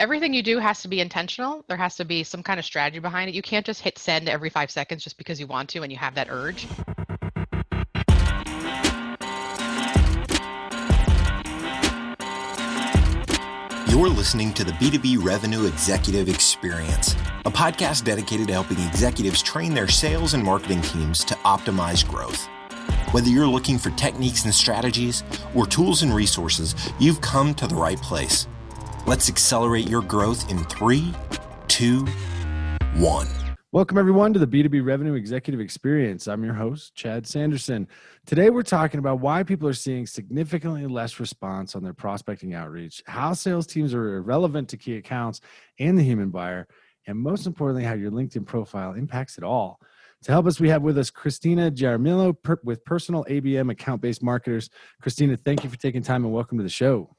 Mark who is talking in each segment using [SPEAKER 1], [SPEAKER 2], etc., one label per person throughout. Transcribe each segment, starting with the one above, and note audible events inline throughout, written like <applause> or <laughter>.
[SPEAKER 1] everything you do has to be intentional. There has to be some kind of strategy behind it. You can't just hit send every five seconds just because you want to and you have that urge.
[SPEAKER 2] You're listening to the B2B Revenue Executive Experience, a podcast dedicated to helping executives train their sales and marketing teams to optimize growth. Whether you're looking for techniques and strategies or tools and resources, you've come to the right place. Let's accelerate your growth in three, two, one.
[SPEAKER 3] Welcome, everyone, to the B2B Revenue Executive Experience. I'm your host, Chad Sanderson. Today, we're talking about why people are seeing significantly less response on their prospecting outreach, how sales teams are irrelevant to key accounts and the human buyer, and most importantly, how your LinkedIn profile impacts it all. To help us, we have with us Kristina Jaramillo with Personal ABM Account Based Marketers. Kristina, thank you for taking time and welcome to the show.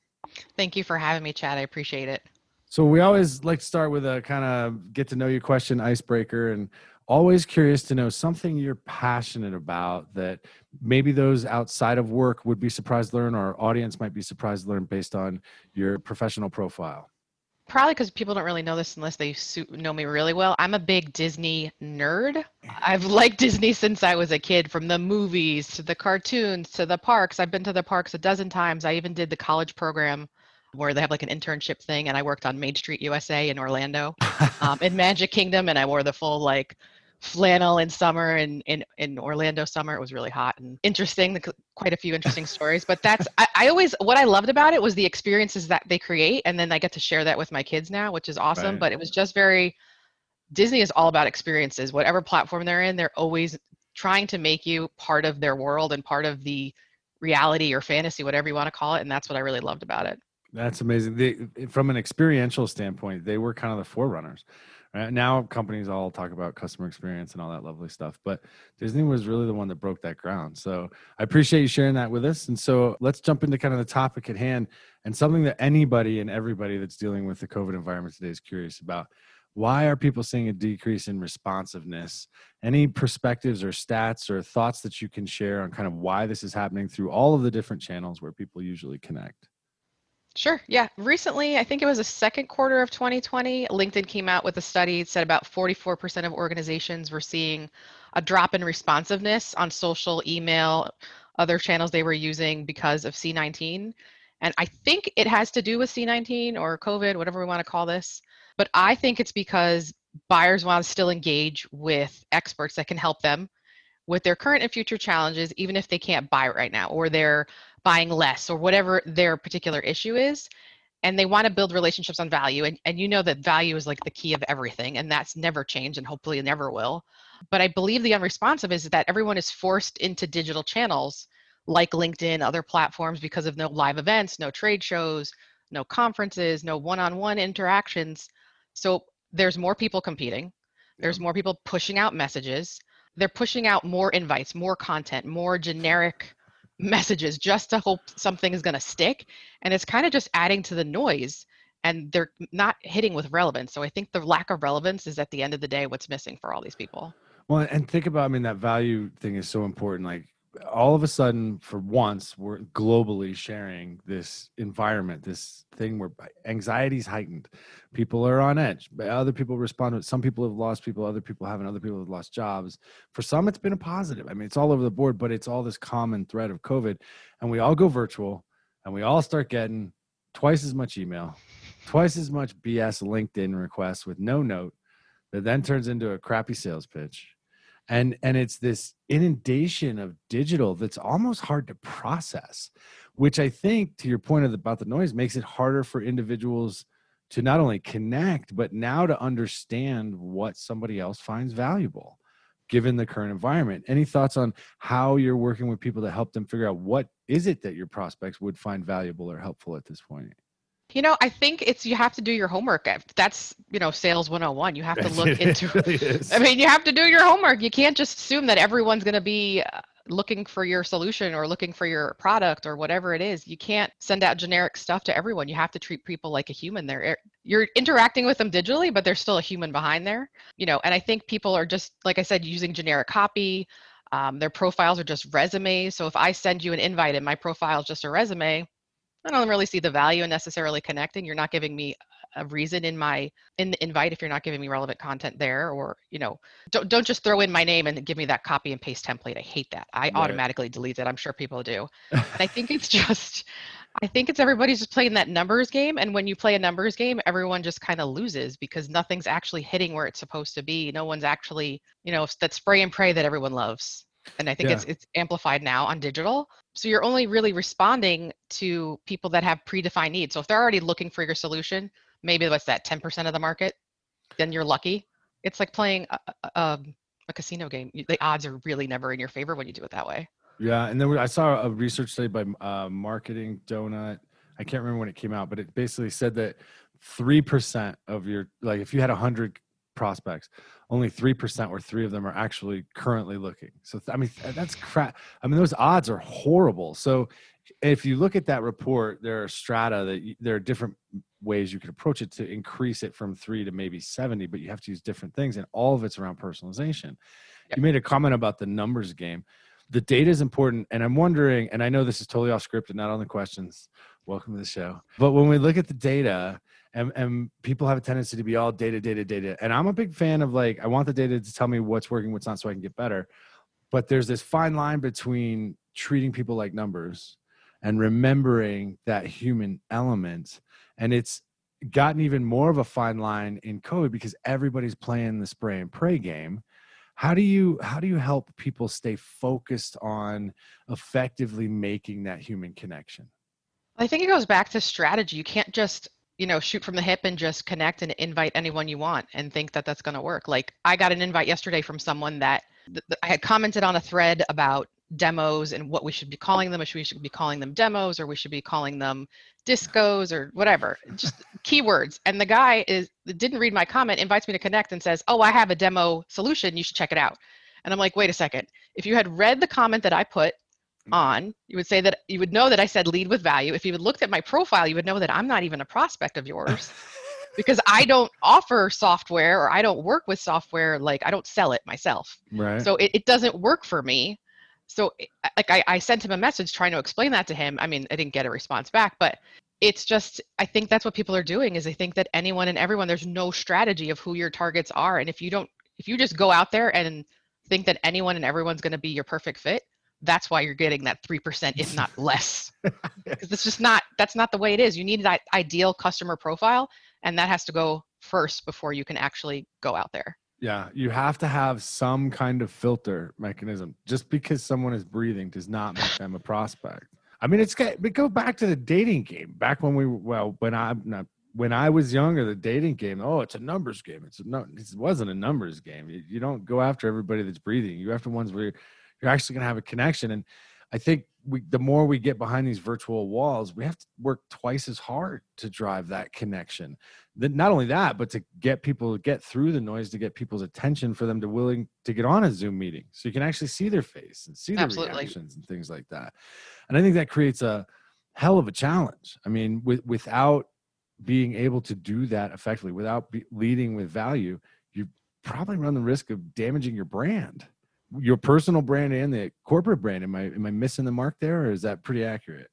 [SPEAKER 1] Thank you for having me, Chad. I appreciate it.
[SPEAKER 3] So we always like to start with a kind of get to know you question icebreaker and always curious to know something you're passionate about that maybe those outside of work would be surprised to learn or our audience might be surprised to learn based on your professional profile.
[SPEAKER 1] Probably because people don't really know this unless they know me really well. I'm a big Disney nerd. I've <laughs> liked Disney since I was a kid, from the movies to the cartoons to the parks. I've been to the parks a dozen times. I even did the college program where they have like an internship thing, and I worked on Main Street USA in Orlando, um, in Magic Kingdom, and I wore the full like flannel in summer and in, in Orlando summer. It was really hot and interesting, quite a few interesting stories. But that's, I, I, always, what I loved about it was the experiences that they create. And then I get to share that with my kids now, which is awesome. Right. But it was just very, Disney is all about experiences. Whatever platform they're in, they're always trying to make you part of their world and part of the reality or fantasy, whatever you want to call it. And that's what I really loved about it.
[SPEAKER 3] That's amazing. They, from an experiential standpoint, they were kind of the forerunners. Right? Now companies all talk about customer experience and all that lovely stuff, but Disney was really the one that broke that ground. So I appreciate you sharing that with us. And so let's jump into kind of the topic at hand and something that anybody and everybody that's dealing with the COVID environment today is curious about. Why are people seeing a decrease in responsiveness? Any perspectives or stats or thoughts that you can share on kind of why this is happening through all of the different channels where people usually connect?
[SPEAKER 1] Sure. Yeah. Recently, I think it was the second quarter of 2020, LinkedIn came out with a study that said about 44% of organizations were seeing a drop in responsiveness on social, email, other channels they were using because of C19. And I think it has to do with C19 or COVID, whatever we want to call this. But I think it's because buyers want to still engage with experts that can help them with their current and future challenges, even if they can't buy right now, or they're buying less or whatever their particular issue is and they want to build relationships on value and, and you know that value is like the key of everything and that's never changed and hopefully never will. But i believe the unresponsive is that everyone is forced into digital channels like linkedin other platforms because of no live events no trade shows no conferences no one-on-one interactions. So there's more people competing. There's more people pushing out messages. They're pushing out more invites more content more generic messages just to hope something is going to stick and it's kind of just adding to the noise and they're not hitting with relevance. So i think the lack of relevance is at the end of the day what's missing for all these people.
[SPEAKER 3] Well and think about i mean that value thing is so important like all of a sudden for once we're globally sharing this environment this thing where anxiety is heightened. People are on edge. Other people respond some people have lost people. Other people haven't. Other people have lost jobs. For some it's been a positive. I mean it's all over the board but it's all this common thread of covid. And we all go virtual and we all start getting twice as much email twice as much bs linkedin requests with no note that then turns into a crappy sales pitch and and it's this inundation of digital that's almost hard to process which i think to your point about the noise makes it harder for individuals to not only connect but now to understand what somebody else finds valuable given the current environment. Any thoughts on how you're working with people to help them figure out what is it that your prospects would find valuable or helpful at this point
[SPEAKER 1] you know, I think it's you have to do your homework. That's, you know, sales 101. You have to look <laughs> into really I mean, you have to do your homework. You can't just assume that everyone's going to be uh, looking for your solution or looking for your product or whatever it is. You can't send out generic stuff to everyone. You have to treat people like a human. They're you're interacting with them digitally, but there's still a human behind there. You know, and I think people are just like I said using generic copy. Um, their profiles are just resumes. So if I send you an invite and my profile is just a resume, I don't really see the value in necessarily connecting. You're not giving me a reason in my in the invite if you're not giving me relevant content there or you know don't don't just throw in my name and give me that copy and paste template i hate that i
[SPEAKER 3] Right.
[SPEAKER 1] automatically delete it i'm sure people do <laughs> and i think it's just i think it's everybody's just playing that numbers game and when you play a numbers game everyone just kind of loses because nothing's actually hitting where it's supposed to be no one's actually you know that spray and pray that everyone loves and i think it's it's amplified now on digital so you're only really responding to people that have predefined needs. So if they're already looking for your solution maybe what's that 10% of the market then you're lucky. It's like playing a, a, um, a casino game. The odds are really never in your favor when you do it that way.
[SPEAKER 3] Yeah, and then I saw a research study by uh, Marketing Donut. I can't remember when it came out, but it basically said that three percent of your like if you had hundred prospects, only three percent or three of them are actually currently looking. So I mean that's crap. I mean those odds are horrible. So if you look at that report, there are strata that y- there are different ways you could approach it to increase it from three to maybe 70, but you have to use different things, and all of it's around personalization.
[SPEAKER 1] Yep.
[SPEAKER 3] You made a comment about the numbers game the data is important and i'm wondering and i know this is totally off script and not on the questions welcome to the show but when we look at the data and, and people have a tendency to be all data data data. And i'm a big fan of like i want the data to tell me what's working what's not so i can get better. But there's this fine line between treating people like numbers and remembering that human element. And it's gotten even more of a fine line in covid because everybody's playing the spray and pray game. How do you how do you help people stay focused on effectively making that human connection?
[SPEAKER 1] I think it goes back to strategy. You can't just, you know, shoot from the hip and just connect and invite anyone you want and think that that's going to work. Like I got an invite yesterday from someone that th- th- I had commented on a thread about demos and what we should be calling them. If we should be calling them demos or we should be calling them discos or whatever, just keywords. And the guy is didn't read my comment, invites me to connect and says, "Oh, I have a demo solution. You should check it out." And I'm like, "Wait a second. If you had read the comment that I put Mm-hmm. on, you would say that you would know that I said lead with value. If you had looked at my profile, you would know that I'm not even a prospect of yours <laughs> because I don't offer software or I don't work with software. Like I don't sell it myself.
[SPEAKER 3] right
[SPEAKER 1] So it, it doesn't work for me. So it- like I, I sent him a message trying to explain that to him. I mean, I didn't get a response back, but it's just I think that's what people are doing is they think that anyone and everyone there's no strategy of who your targets are. And if you don't if you just go out there and think that anyone and everyone's going to be your perfect fit, that's why you're getting that 3% if not <laughs> less. Because it's just not that's not the way it is. You need that ideal customer profile and that has to go first before you can actually go out there.
[SPEAKER 3] yeah you have to have some kind of filter mechanism. Just because someone is breathing does not make them a prospect. I mean it's we go back to the dating game. Back when we well when i'm not when i was younger the dating game oh it's a numbers game. It's no it wasn't a numbers game. You, you don't go after everybody that's breathing. You after ones where you're, actually going to have a connection and i think we the more we get behind these virtual walls we have to work twice as hard to drive that connection. Not only that but to get people to get through the noise to get people's attention for them to willing to get on a zoom meeting so you can actually see their face and see their
[SPEAKER 1] Absolutely.
[SPEAKER 3] reactions and things like that. And i think that creates a hell of a challenge. I mean with, without being able to do that effectively without be, leading with value you probably run the risk of damaging your brand your personal brand and the corporate brand am i am i missing the mark there or is that pretty accurate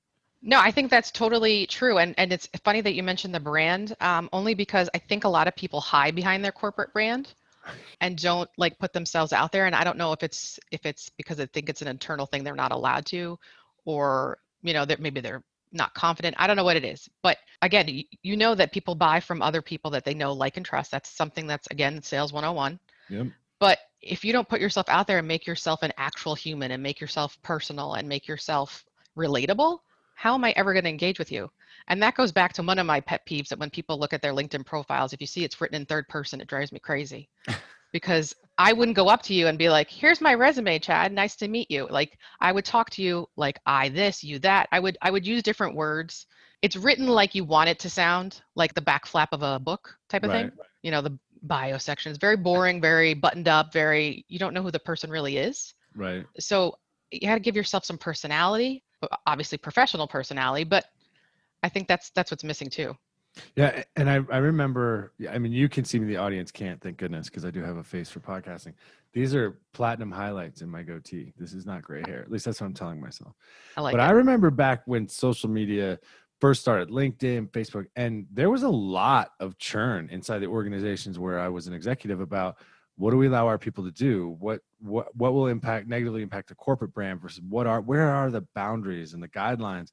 [SPEAKER 1] No, I think that's totally true. And and it's funny that you mentioned the brand, um, only because I think a lot of people hide behind their corporate brand <laughs> and don't like put themselves out there. And I don't know if it's if it's because I think it's an internal thing they're not allowed to, or you know that maybe they're not confident. I don't know what it is. But again, you, you know that people buy from other people that they know, like, and trust. That's something that's again sales 101.
[SPEAKER 3] yep
[SPEAKER 1] But if you don't put yourself out there and make yourself an actual human and make yourself personal and make yourself relatable, how am I ever going to engage with you? And that goes back to one of my pet peeves that when people look at their LinkedIn profiles, if you see it's written in third person, it drives me crazy. <laughs> because I wouldn't go up to you and be like, here's my resume, Chad. Nice to meet you. Like I would talk to you like I this, you that. I would I would use different words. It's written like you want it to sound, like the back flap of a book type of thing
[SPEAKER 3] right
[SPEAKER 1] you know the bio section is very boring very buttoned up very you don't know who the person really is
[SPEAKER 3] right
[SPEAKER 1] so you got to give yourself some personality obviously professional personality but i think that's that's what's missing too
[SPEAKER 3] Yeah, and I, I remember. I mean, you can see me. The audience can't. Thank goodness, because I do have a face for podcasting. These are platinum highlights in my goatee. This is not gray hair. At least that's what I'm telling myself.
[SPEAKER 1] i like
[SPEAKER 3] but
[SPEAKER 1] it
[SPEAKER 3] I remember back when social media first started linkedin facebook and there was a lot of churn inside the organizations where i was an executive about what do we allow our people to do? What what what will impact negatively impact the corporate brand versus what are where are the boundaries and the guidelines?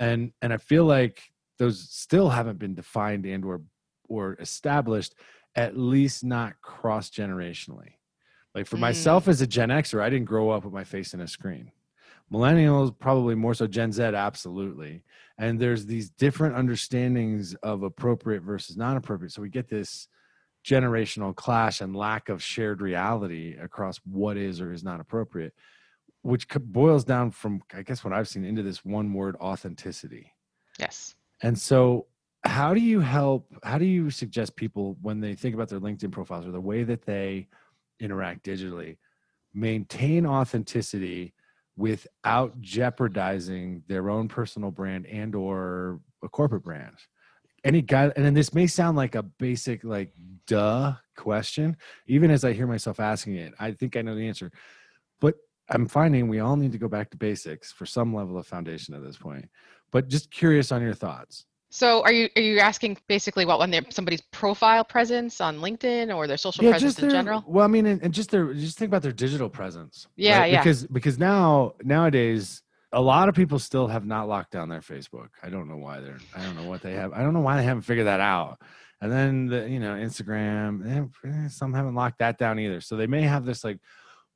[SPEAKER 3] And and i feel like those still haven't been defined and or or established at least not cross generationally like for mm. myself as a gen xer i didn't grow up with my face in a screen millennials probably more so gen z absolutely. And there's these different understandings of appropriate versus non appropriate so we get this generational clash and lack of shared reality across what is or is not appropriate which boils down from i guess what i've seen into this one word authenticity.
[SPEAKER 1] Yes.
[SPEAKER 3] And so how do you help how do you suggest people when they think about their linkedin profiles or the way that they interact digitally maintain authenticity without jeopardizing their own personal brand and or a corporate brand. Any guy and then this may sound like a basic like duh question. Even as i hear myself asking it i think i know the answer. But i'm finding we all need to go back to basics for some level of foundation at this point. But just curious on your thoughts
[SPEAKER 1] so are you are you asking basically what when they're somebody's profile presence on LinkedIn or their social yeah, presence
[SPEAKER 3] their,
[SPEAKER 1] in general?
[SPEAKER 3] Well, I mean, and, and, just their just think about their digital presence.
[SPEAKER 1] Yeah, right?
[SPEAKER 3] yeah. Because because now nowadays a lot of people still have not locked down their Facebook. I don't know why they're. I don't know what they have. I don't know why they haven't figured that out. And then the you know Instagram, eh, some haven't locked that down either. So they may have this like,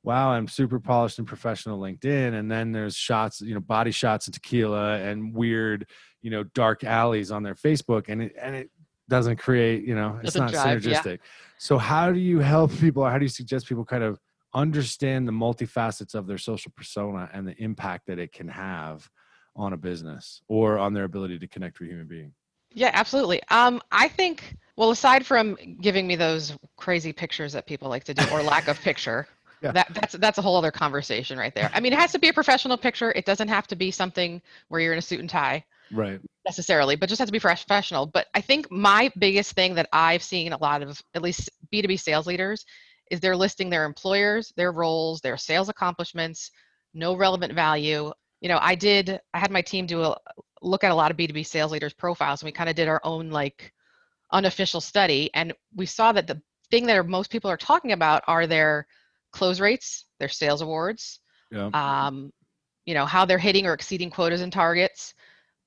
[SPEAKER 3] wow, I'm super polished and professional LinkedIn, and then there's shots, you know, body shots and tequila and weird, you know, dark alleys on their Facebook, and it and it doesn't create, you know, it's not drive, synergistic. Yeah. So how do you help people? Or how do you suggest people kind of understand the multifacets of their social persona and the impact that it can have on a business or on their ability to connect with human being
[SPEAKER 1] yeah absolutely um, i think well aside from giving me those crazy pictures that people like to do or lack of <laughs> picture yeah. that, that's that's a whole other conversation right there i mean it has to be a professional picture it doesn't have to be something where you're in a suit and tie
[SPEAKER 3] right
[SPEAKER 1] necessarily but just has to be professional but i think my biggest thing that i've seen a lot of at least b2b sales leaders is they're listing their employers, their roles, their sales accomplishments, no relevant value. You know, I did, I had my team do a look at a lot of B2B sales leaders' profiles, and we kind of did our own like unofficial study. And we saw that the thing that most people are talking about are their close rates, their sales awards, yeah. um, you know, how they're hitting or exceeding quotas and targets.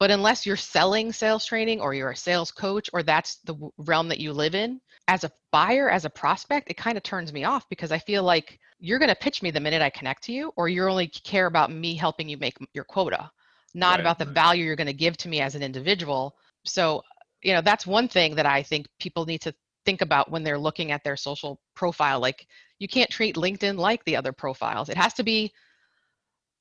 [SPEAKER 1] But unless you're selling sales training or you're a sales coach or that's the realm that you live in, as a buyer, as a prospect, it kind of turns me off because I feel like you're going to pitch me the minute I connect to you, or you only care about me helping you make your quota, not right, about the right. value you're going to give to me as an individual. So, you know, that's one thing that I think people need to think about when they're looking at their social profile. Like, you can't treat LinkedIn like the other profiles. It has to be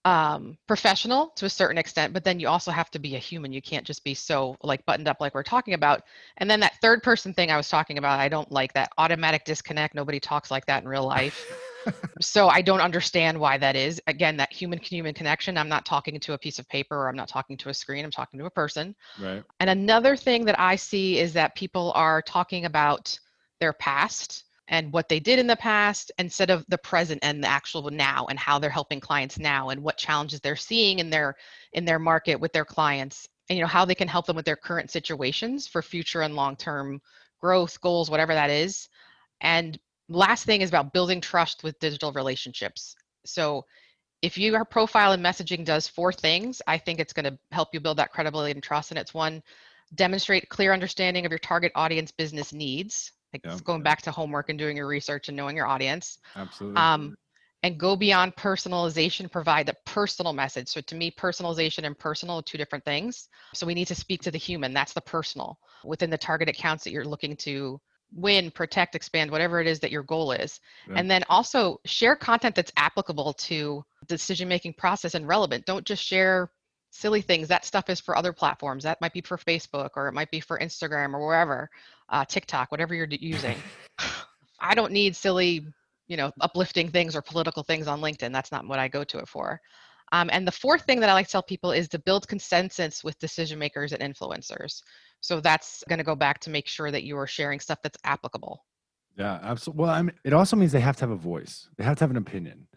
[SPEAKER 1] um, professional to a certain extent, but then you also have to be a human. You can't just be so like buttoned up like we're talking about. And then that third person thing I was talking about, I don't like that automatic disconnect. Nobody talks like that in real life. <laughs> so I don't understand why that is. Again, that human human connection. I'm not talking to a piece of paper or I'm not talking to a screen. I'm talking to a person.
[SPEAKER 3] Right.
[SPEAKER 1] And another thing that I see is that people are talking about their past and what they did in the past instead of the present and the actual now and how they're helping clients now and what challenges they're seeing in their in their market with their clients and you know how they can help them with their current situations for future and long-term growth goals whatever that is. And last thing is about building trust with digital relationships. So if your profile and messaging does four things i think it's going to help you build that credibility and trust and it's one demonstrate clear understanding of your target audience business needs like yeah. going back to homework and doing your research and knowing your audience.
[SPEAKER 3] Absolutely.
[SPEAKER 1] Um, and go beyond personalization provide a personal message. So to me personalization and personal are two different things. So we need to speak to the human. That's the personal. Within the target accounts that you're looking to win protect expand whatever it is that your goal is. Yeah. and then also share content that's applicable to the decision making process and relevant. Don't just share silly things. That stuff is for other platforms. That might be for facebook or it might be for instagram or wherever uh, TikTok, whatever you're using. <sighs> I don't need silly, you know, uplifting things or political things on LinkedIn. That's not what I go to it for. Um, and the fourth thing that I like to tell people is to build consensus with decision makers and influencers. So that's going to go back to make sure that you are sharing stuff that's applicable.
[SPEAKER 3] Yeah, absolutely. Well, I mean, it also means they have to have a voice. They have to have an opinion.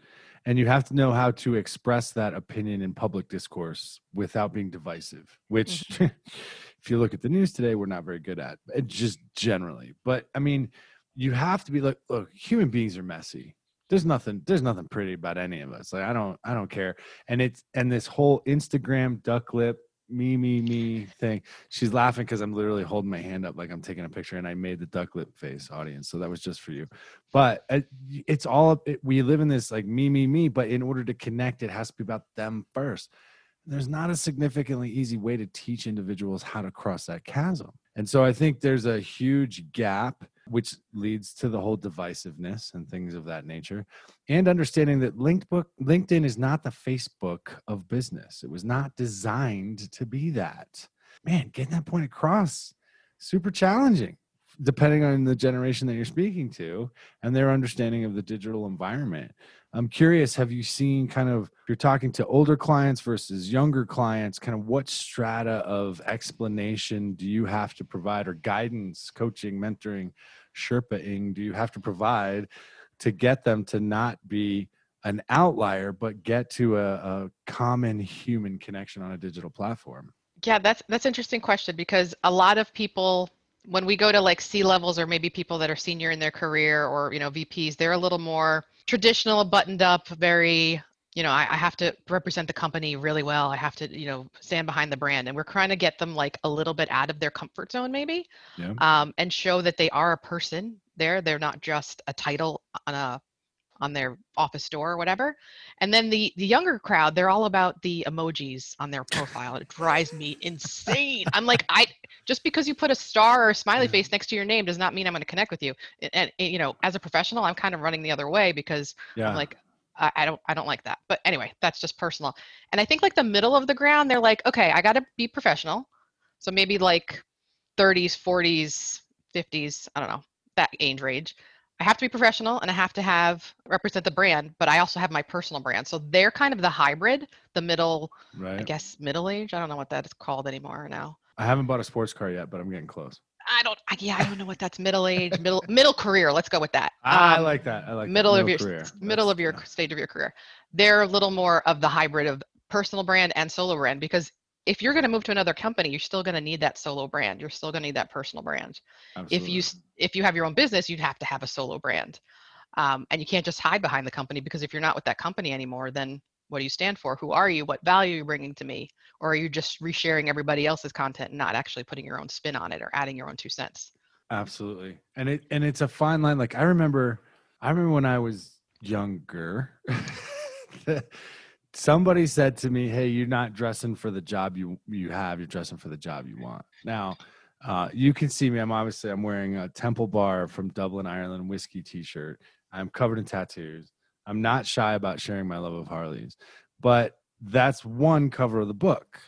[SPEAKER 3] and you have to know how to express that opinion in public discourse without being divisive which
[SPEAKER 1] Mm-hmm. <laughs>
[SPEAKER 3] if you look at the news today we're not very good at uh, just generally. But i mean you have to be like look human beings are messy. There's nothing there's nothing pretty about any of us. Like i don't i don't care. And it's and this whole instagram duck lip me me me thing she's laughing because i'm literally holding my hand up like i'm taking a picture and i made the duck lip face audience so that was just for you. But uh, it's all it, we live in this like me me me but in order to connect it has to be about them first there's not a significantly easy way to teach individuals how to cross that chasm and so i think there's a huge gap which leads to the whole divisiveness and things of that nature and understanding that LinkedIn, LinkedIn is not the Facebook of business. It was not designed to be that. Man, getting that point across, super challenging, depending on the generation that you're speaking to and their understanding of the digital environment. I'm curious, have you seen kind of, you're talking to older clients versus younger clients, kind of what strata of explanation do you have to provide or guidance, coaching, mentoring, Sherpaing do you have to provide to get them to not be an outlier, but get to a, a common human connection on a digital platform?
[SPEAKER 1] Yeah, that's that's an interesting question because a lot of people when we go to like C levels or maybe people that are senior in their career or you know VPs, they're a little more traditional, buttoned up, very you know, I, I, have to represent the company really well. I have to, you know, stand behind the brand. And we're trying to get them like a little bit out of their comfort zone, maybe,
[SPEAKER 3] Yeah.
[SPEAKER 1] um, and show that they are a person there. They're not just a title on a on their office door or whatever. And then the the younger crowd, they're all about the emojis on their profile. It drives me insane. I'm like, I just because you put a star or a smiley face next to your name does not mean I'm going to connect with you. And, and you know, as a professional, I'm kind of running the other way because
[SPEAKER 3] Yeah.
[SPEAKER 1] I'm like, I, I don't, I don't like that. But anyway, that's just personal. And I think like the middle of the ground, they're like, okay, I got to be professional. So maybe like 30s, 40s, 50s, I don't know, that age range. I have to be professional and I have to have represent the brand, but I also have my personal brand. So they're kind of the hybrid, the middle,
[SPEAKER 3] right.
[SPEAKER 1] I guess middle age. I don't know what that is called anymore now.
[SPEAKER 3] I haven't bought a sports car yet, but I'm getting close.
[SPEAKER 1] I don't, I, yeah, I don't know what that's middle age, middle, middle career. Let's go with that.
[SPEAKER 3] I
[SPEAKER 1] Um,
[SPEAKER 3] like that. I like that.
[SPEAKER 1] middle of your
[SPEAKER 3] career.
[SPEAKER 1] middle
[SPEAKER 3] That's-
[SPEAKER 1] of your
[SPEAKER 3] yeah.
[SPEAKER 1] stage of your career they're a little more of the hybrid of personal brand and solo brand because if you're going to move to another company you're still going to need that solo brand you're still going to need that personal brand if you if you have your own business you'd have to have a solo brand um, and you can't just hide behind the company because if you're not with that company anymore then what do you stand for who are you what value are you bringing to me or are you just resharing everybody else's content and not actually putting your own spin on it or adding your own two cents
[SPEAKER 3] Absolutely. And it and it's a fine line. Like I remember I remember when I was younger, <laughs> somebody said to me, Hey, you're not dressing for the job you you have, you're dressing for the job you want. Now uh, you can see me. I'm obviously I'm wearing a Temple Bar from Dublin, Ireland whiskey t-shirt. I'm covered in tattoos. I'm not shy about sharing my love of Harleys, but that's one cover of the book.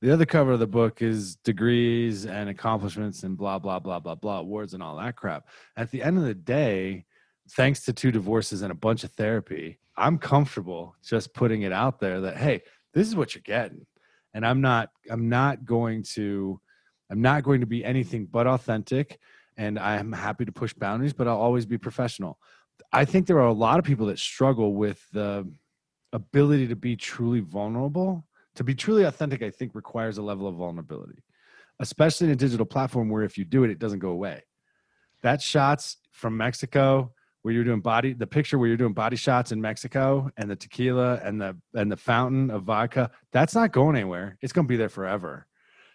[SPEAKER 3] The other cover of the book is degrees and accomplishments and blah, blah, blah, blah, blah, awards and all that crap. At the end of the day, thanks to two divorces and a bunch of therapy, I'm comfortable just putting it out there that, hey, this is what you're getting. And I'm not, I'm not going to, I'm not going to be anything but authentic. And I'm happy to push boundaries, but I'll always be professional. I think there are a lot of people that struggle with the ability to be truly vulnerable. To be truly authentic i think requires a level of vulnerability especially in a digital platform where if you do it it doesn't go away. That shots from mexico where you're doing body the picture where you're doing body shots in mexico and the tequila and the and the fountain of vodka that's not going anywhere. It's going to be there forever.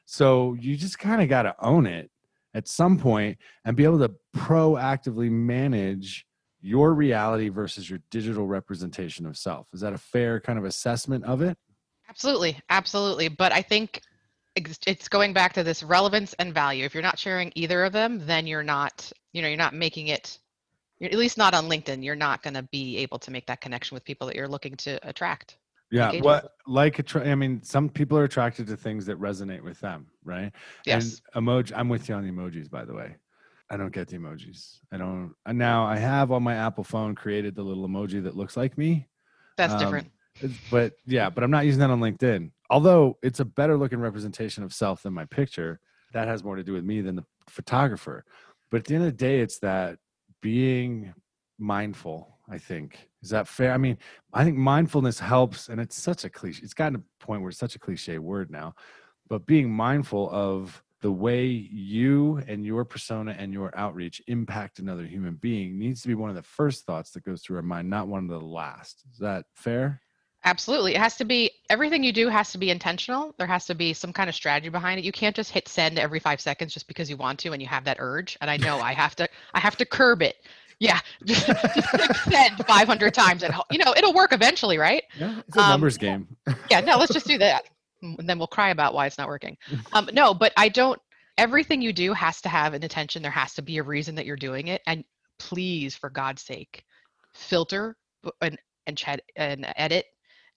[SPEAKER 3] So you just kind of got to own it at some point and be able to proactively manage your reality versus your digital representation of self is that a fair kind of assessment of it
[SPEAKER 1] Absolutely, absolutely. But I think it's going back to this relevance and value. If you're not sharing either of them, then you're not, you know, you're not making it. You're, at least not on LinkedIn. You're not going to be able to make that connection with people that you're looking to attract.
[SPEAKER 3] Yeah, what like attra- I mean, some people are attracted to things that resonate with them, right?
[SPEAKER 1] Yes.
[SPEAKER 3] And emoji. I'm with you on the emojis, by the way. I don't get the emojis. I don't. And now I have on my Apple phone created the little emoji that looks like me.
[SPEAKER 1] That's
[SPEAKER 3] Um,
[SPEAKER 1] different.
[SPEAKER 3] But yeah, but I'm not using that on LinkedIn. Although it's a better looking representation of self than my picture. That has more to do with me than the photographer. But at the end of the day, it's that being mindful I think. Is that fair? I mean, I think mindfulness helps, and it's such a cliche. It's gotten to a point where it's such a cliche word now, but being mindful of the way you and your persona and your outreach impact another human being needs to be one of the first thoughts that goes through our mind, not one of the last. Is that fair?
[SPEAKER 1] Absolutely. It has to be everything you do has to be intentional. There has to be some kind of strategy behind it. You can't just hit send every 5 seconds just because you want to and you have that urge. And I know I have to I have to curb it. Yeah, <laughs> just, just click send 500 times and you know, it'll work eventually, right?
[SPEAKER 3] Yeah, it's a um, numbers game.
[SPEAKER 1] yeah, no, let's just do that. And then we'll cry about why it's not working. <laughs> Um, no, but I don't everything you do has to have an intention. There has to be a reason that you're doing it. And please, for God's sake, filter and and chat and edit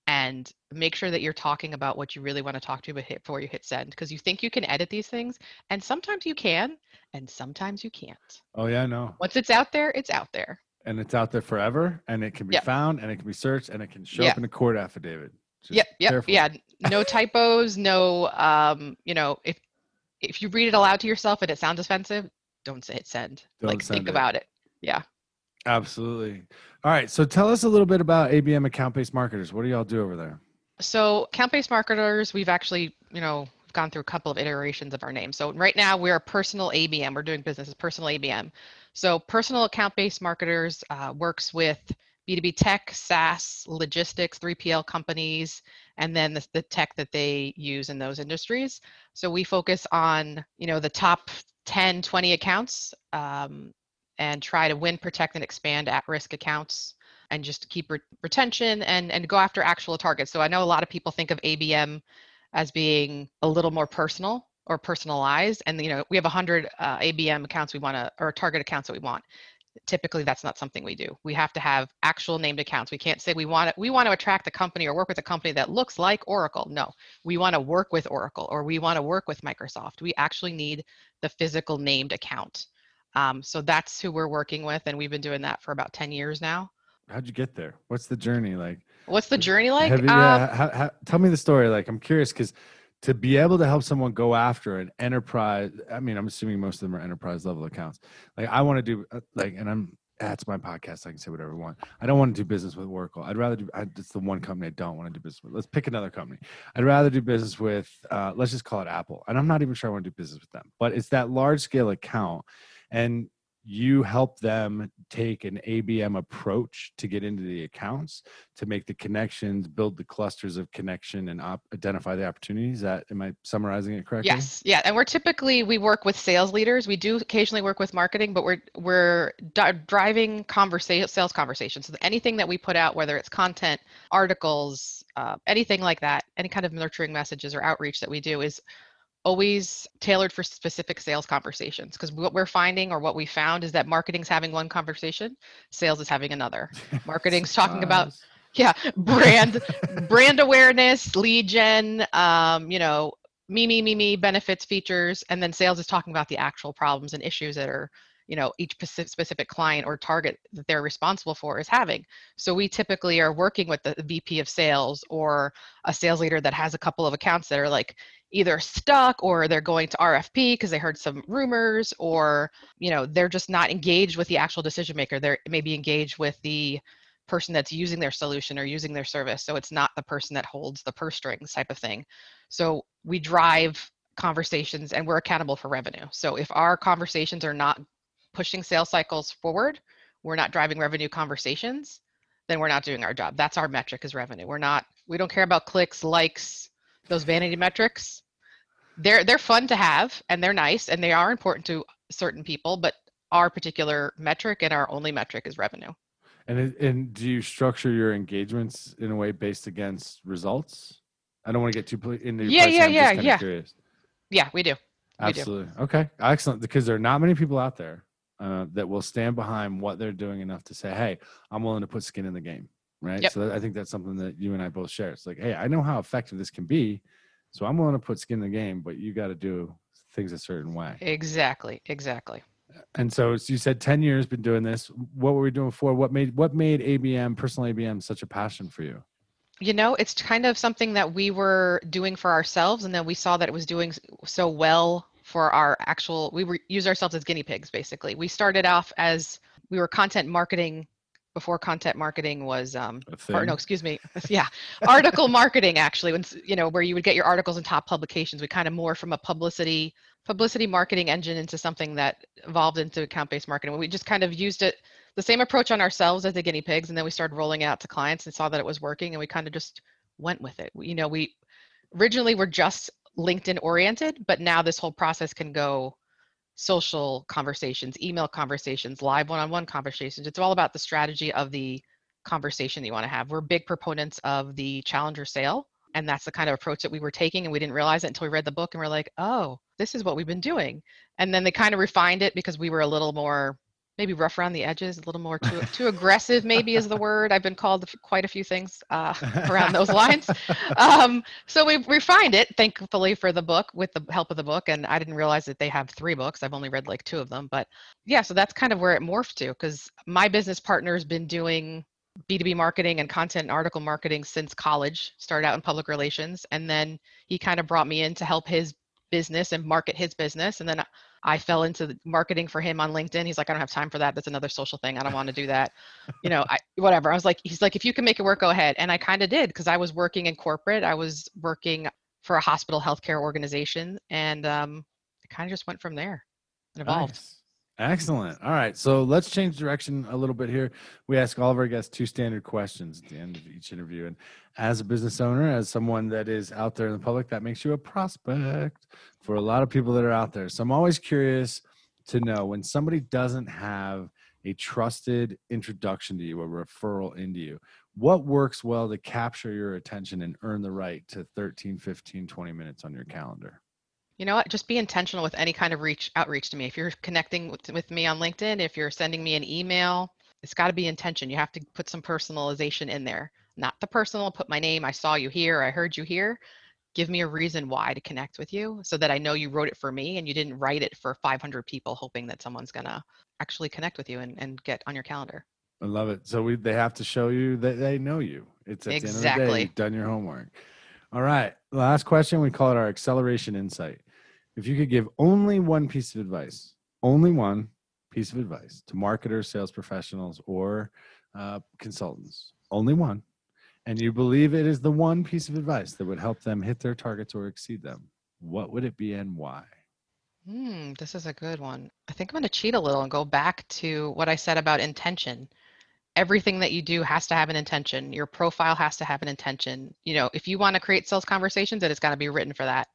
[SPEAKER 1] and make sure that you're talking about what you really want to talk to before you hit send because you think you can edit these things and sometimes you can and sometimes you can't
[SPEAKER 3] oh yeah no
[SPEAKER 1] once it's out there it's out there
[SPEAKER 3] and it's out there forever and it can be yep. found and it can be searched and it can show yep. up in a court affidavit
[SPEAKER 1] Just yep yep yeah no typos no um you know if if you read it aloud to yourself and it sounds offensive don't say hit send don't like send think it. about it yeah
[SPEAKER 3] Absolutely. All right. So tell us a little bit about ABM account based marketers. What do y'all do over there?
[SPEAKER 1] So account based marketers, we've actually, you know, gone through a couple of iterations of our name. So right now we're a personal ABM. We're doing business as personal ABM. So personal account based marketers uh, works with B2B tech, SaaS, logistics, 3PL companies, and then the, the tech that they use in those industries. So we focus on, you know, the top 10, 20 accounts um, and try to win, protect, and expand at-risk accounts and just keep re- retention and and go after actual targets. So I know a lot of people think of ABM as being a little more personal or personalized, and you know we have 100 uh, ABM accounts we want to or target accounts that we want. Typically, that's not something we do. We have to have actual named accounts. We can't say we want to, we want to attract a company or work with a company that looks like Oracle. No, we want to work with Oracle or we want to work with Microsoft. We actually need the physical named account. Um, so that's who we're working with, and we've been doing that for about 10 years now.
[SPEAKER 3] How'd you get there? What's the journey like?
[SPEAKER 1] What's the journey like?
[SPEAKER 3] You, um, how, how, tell me the story. Like, I'm curious because to be able to help someone go after an enterprise, I mean, I'm assuming most of them are enterprise level accounts. Like, I want to do, uh, like, and I'm, that's my podcast. I can say whatever I want. I don't want to do business with Oracle. I'd rather do. I, it's the one company I don't want to do business with. Let's pick another company. I'd rather do business with. Uh, let's just call it Apple. And I'm not even sure I want to do business with them. But it's that large scale account, and you help them take an ABM approach to get into the accounts, to make the connections, build the clusters of connection, and op- identify the opportunities. That am I summarizing it correctly?
[SPEAKER 1] Yes, yeah. And we're typically we work with sales leaders. We do occasionally work with marketing, but we're we're di- driving conversation sales conversations. So anything that we put out, whether it's content, articles, uh, anything like that, any kind of nurturing messages or outreach that we do is always tailored for specific sales conversations because what we're finding or what we found is that marketing's having one conversation sales is having another. <laughs> Marketing's talking about yeah <laughs> brand brand awareness lead gen um, you know me me me me benefits features and then sales is talking about the actual problems and issues that are you know each specific client or target that they're responsible for is having. So we typically are working with the vp of sales or a sales leader that has a couple of accounts that are like either stuck or they're going to rfp because they heard some rumors or you know they're just not engaged with the actual decision maker they're maybe engaged with the person that's using their solution or using their service so it's not the person that holds the purse strings type of thing so we drive conversations and we're accountable for revenue so if our conversations are not pushing sales cycles forward, we're not driving revenue conversations, then we're not doing our job. That's our metric is revenue. We're not, we don't care about clicks, likes, those vanity metrics. They're they're fun to have and they're nice and they are important to certain people, but our particular metric and our only metric is revenue.
[SPEAKER 3] And and do you structure your engagements in a way based against results? I don't want to get too into your
[SPEAKER 1] yeah, yeah, yeah, yeah. Curious. Yeah, we do. We
[SPEAKER 3] Absolutely. Do. Okay. Excellent. Because there are not many people out there uh, that will stand behind what they're doing enough to say, "Hey, I'm willing to put skin in the game." Right. Yep. So I think that's something that you and I both share. It's like, "Hey, I know how effective this can be, so I'm willing to put skin in the game, but you got to do things a certain way."
[SPEAKER 1] Exactly. Exactly.
[SPEAKER 3] And so you said 10 years been doing this. What were we doing for? What made what made ABM, personal ABM such a passion for you?
[SPEAKER 1] You know, it's kind of something that we were doing for ourselves and then we saw that it was doing so well for our actual we were use ourselves as guinea pigs basically we started off as we were content marketing before content marketing was um or no excuse me <laughs> yeah article marketing actually when you know where you would get your articles in top publications we kind of more from a publicity publicity marketing engine into something that evolved into account based marketing. We just kind of used it the same approach on ourselves as the guinea pigs and then we started rolling it out to clients and saw that it was working and we kind of just went with it. You know we originally were just linkedin oriented but now this whole process can go social conversations email conversations live one-on-one conversations. It's all about the strategy of the conversation that you want to have. We're big proponents of the challenger sale and that's the kind of approach that we were taking and we didn't realize it until we read the book and we're like oh this is what we've been doing. And then they kind of refined it because we were a little more maybe rough around the edges a little more too too aggressive maybe is the word. I've been called quite a few things uh, around those lines. <laughs> Um, so we refined it thankfully for the book with the help of the book and i didn't realize that they have three books. I've only read like two of them but yeah so that's kind of where it morphed to because my business partner has been doing b2b marketing and content and article marketing since college started out in public relations and then he kind of brought me in to help his business and market his business and then i fell into marketing for him on linkedin he's like i don't have time for that that's another social thing i don't want to do that. You know i whatever i was like he's like if you can make it work go ahead. And i kind of did because i was working in corporate i was working for a hospital healthcare organization and um it kind of just went from there evolved.
[SPEAKER 3] Nice. Excellent. All right. So let's change direction a little bit here. We ask all of our guests two standard questions at the end of each interview. And as a business owner, as someone that is out there in the public, that makes you a prospect for a lot of people that are out there. So I'm always curious to know when somebody doesn't have a trusted introduction to you, a referral into you, what works well to capture your attention and earn the right to 13, 15, 20 minutes on your calendar?
[SPEAKER 1] You know what? Just be intentional with any kind of reach outreach to me. If you're connecting with, with me on LinkedIn, if you're sending me an email, it's got to be intention. You have to put some personalization in there. Not the personal, put my name, I saw you here, I heard you here. Give me a reason why to connect with you so that I know you wrote it for me and you didn't write it for 500 people hoping that someone's going to actually connect with you and, and get on your calendar.
[SPEAKER 3] I love it. So we they have to show you that they know you. It's at the end of the day,
[SPEAKER 1] Exactly.
[SPEAKER 3] you've done your homework. All right. Last question. We call it our acceleration insight. If you could give only one piece of advice, only one piece of advice to marketers, sales professionals, or uh, consultants, only one, and you believe it is the one piece of advice that would help them hit their targets or exceed them, what would it be and why?
[SPEAKER 1] Hmm, this is a good one. I think I'm going to cheat a little and go back to what I said about intention. Everything that you do has to have an intention. Your profile has to have an intention. You know, if you want to create sales conversations, it's got to be written for that.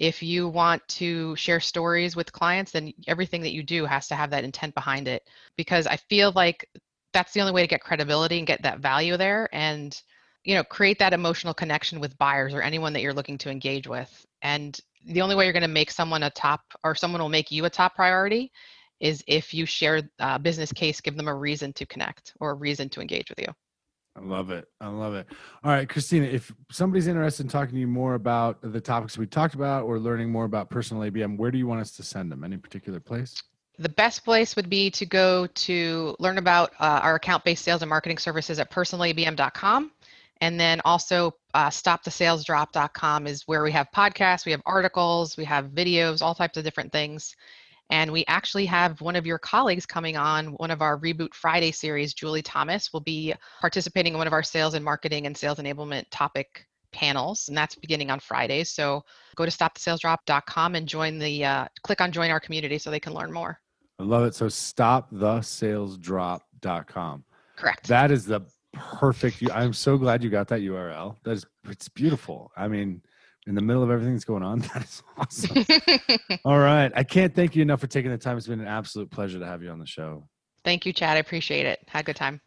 [SPEAKER 1] If you want to share stories with clients, then everything that you do has to have that intent behind it. Because I feel like that's the only way to get credibility and get that value there. And you know create that emotional connection with buyers or anyone that you're looking to engage with and the only way you're going to make someone a top or someone will make you a top priority is if you share a business case give them a reason to connect or a reason to engage with you
[SPEAKER 3] I love it. I love it. All right, Kristina, if somebody's interested in talking to you more about the topics we talked about or learning more about personal ABM, where do you want us to send them? Any particular place?
[SPEAKER 1] the best place would be to go to learn about uh, our account-based sales and marketing services at personalabm.com and then also uh, stopthesalesdrop.com is where we have podcasts we have articles we have videos all types of different things and we actually have one of your colleagues coming on one of our reboot friday series julie thomas will be participating in one of our sales and marketing and sales enablement topic panels and that's beginning on fridays so go to stopthesalesdrop.com and join the uh, click on join our community so they can learn more
[SPEAKER 3] I love it. So stopthesalesdrop.com.
[SPEAKER 1] correct
[SPEAKER 3] That is the perfect. I'm so glad you got that URL. That is, it's beautiful. I mean, in the middle of everything that's going on, <laughs> that is awesome. <laughs> All right. I can't thank you enough for taking the time. It's been an absolute pleasure to have you on the show.
[SPEAKER 1] Thank you, Chad. I appreciate it. Had a good time.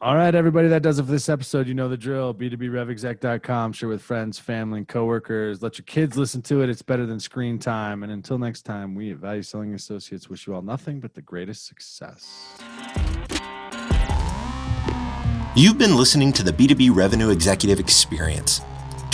[SPEAKER 3] All right, everybody, that does it for this episode. You know the drill. B2BRevExec.com. Share with friends, family, and coworkers. Let your kids listen to it. It's better than screen time. And until next time, we at Value Selling Associates wish you all nothing but the greatest success.
[SPEAKER 2] You've been listening to the B2B Revenue Executive Experience.